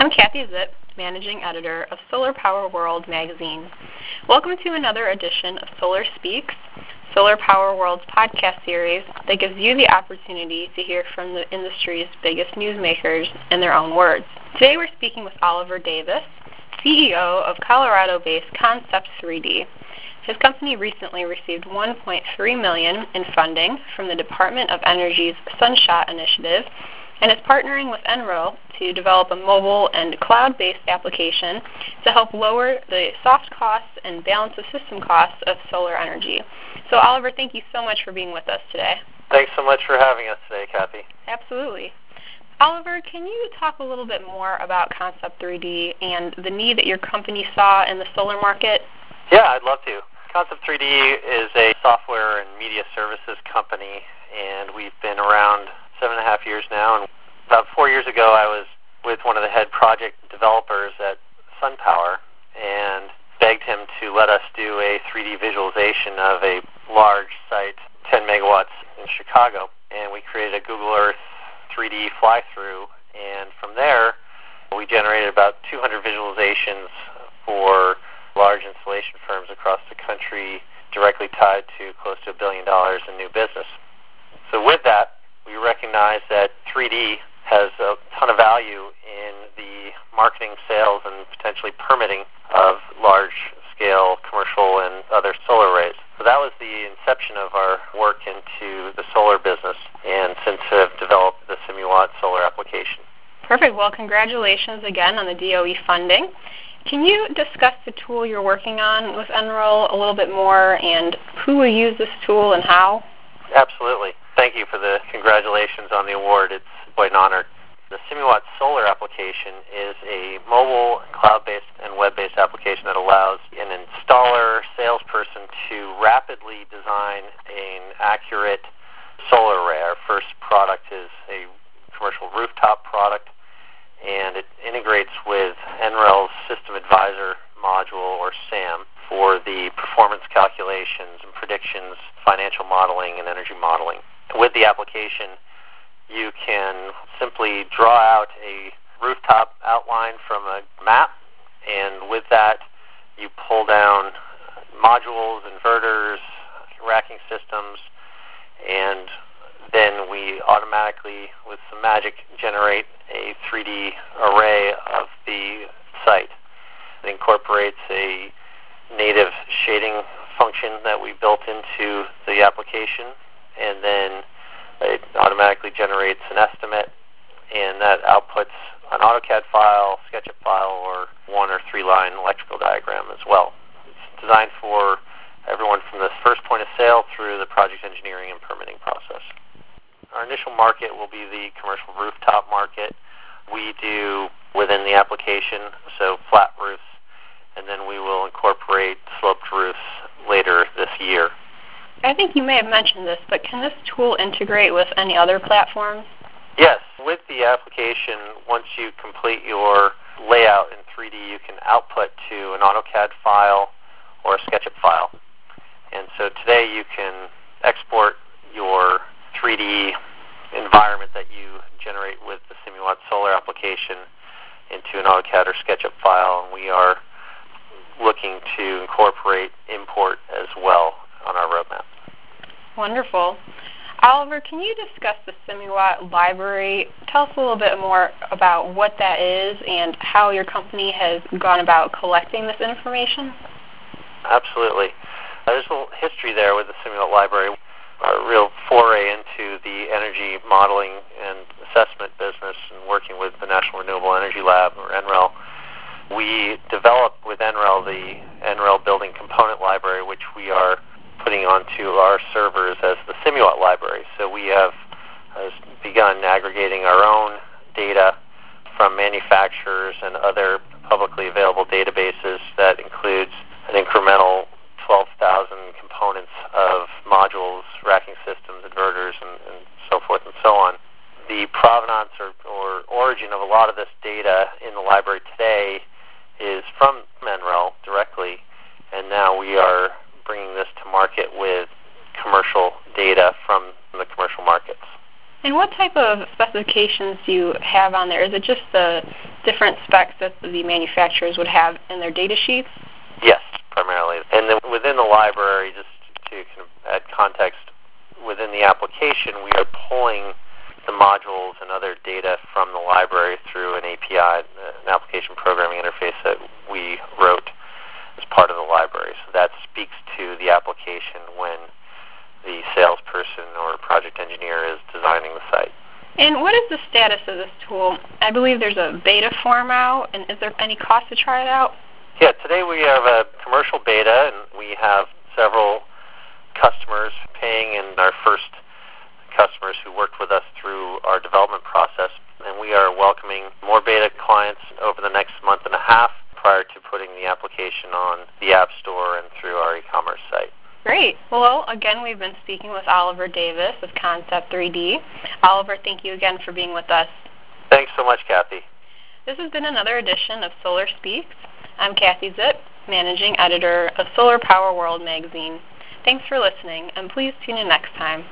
I'm Kathy Zipp, Managing Editor of Solar Power World magazine. Welcome to another edition of Solar Speaks, Solar Power World's podcast series that gives you the opportunity to hear from the industry's biggest newsmakers in their own words. Today we're speaking with Oliver Davis, CEO of Colorado-based Concept 3D. His company recently received 1.3 million in funding from the Department of Energy's Sunshot Initiative and is partnering with NREL to develop a mobile and cloud-based application to help lower the soft costs and balance of system costs of solar energy. So Oliver, thank you so much for being with us today. Thanks so much for having us today, Kathy. Absolutely. Oliver, can you talk a little bit more about Concept 3D and the need that your company saw in the solar market? Yeah, I'd love to. Concept 3D is a software and media services company, and we've been around seven and a half years now. And about four years ago, I was with one of the head project developers at SunPower and begged him to let us do a 3D visualization of a large site, 10 megawatts in Chicago. And we created a Google Earth 3D fly through. And from there, we generated about 200 visualizations for large installation firms across the country directly tied to close to a billion dollars in new business. So with that, we recognize that 3D has a ton of value in the marketing, sales, and potentially permitting of large scale commercial and other solar arrays. So that was the inception of our work into the solar business and since have developed the Simuwatt solar application. Perfect. Well, congratulations again on the DOE funding. Can you discuss the tool you're working on with NREL a little bit more and who will use this tool and how? Absolutely. Thank you for the congratulations on the award. It's quite an honor. The Simuwatt solar application is a mobile, cloud-based, and web-based application that allows an installer, salesperson to rapidly design an accurate solar array. Our first product is a commercial rooftop product and it integrates with NREL's System Advisor Model, or SAM, for the performance calculations and predictions, financial modeling, and energy modeling. With the application, you can simply draw out a rooftop outline from a map, and with that, you pull down modules, inverters, racking systems, and then we automatically, with some magic, generate a 3D array of the site. It incorporates a native shading function that we built into the application, and then it automatically generates an estimate, and that outputs an AutoCAD file, SketchUp file, or one or three line electrical diagram as well. It's designed for everyone from the first point of sale through the project engineering and permitting process. Our initial market will be the commercial rooftop market. We do within the application, so flat roofs, and then we will incorporate sloped roofs later this year. I think you may have mentioned this, but can this tool integrate with any other platforms? Yes. With the application, once you complete your layout in 3D, you can output to an AutoCAD file or a SketchUp file. And so today you can export your 3D environment that you generate with the Simuwatt solar application into an AutoCAD or SketchUp file, and we are looking to incorporate import as well. Wonderful. Oliver, can you discuss the Simuwatt library? Tell us a little bit more about what that is and how your company has gone about collecting this information. Absolutely. There's a little history there with the Simuwatt library a real foray into the energy modeling and assessment business and working with the National Renewable Energy Lab, or NREL. We developed with NREL the NREL Building Component Library, which we are putting onto our servers as the Simuwatt library. So we have begun aggregating our own data from manufacturers and other publicly available databases that includes an incremental 12,000 components of modules, racking systems, inverters, and, and so forth and so on. The provenance or, or origin of a lot of this data in the library today is from NREL directly, and now we are bringing this to market with commercial data from the commercial markets. And what type of specifications do you have on there? Is it just the different specs that the manufacturers would have in their data sheets? Yes, primarily. And then within the library, just to kind of add context, within the application, we are pulling the modules and other data from the library through an API, an application programming interface that we wrote as part of the library. So that speaks to the application when the salesperson or project engineer is designing the site. And what is the status of this tool? I believe there's a beta form out, and is there any cost to try it out? Yeah, today we have a commercial beta, and we have several customers paying and our first customers who worked with us through our development process. And we are welcoming more beta clients over the next month and a half prior to putting the application on the App Store and through our e-commerce site. Great. Well, again, we've been speaking with Oliver Davis of Concept 3D. Oliver, thank you again for being with us. Thanks so much, Kathy. This has been another edition of Solar Speaks. I'm Kathy Zipp, Managing Editor of Solar Power World magazine. Thanks for listening, and please tune in next time.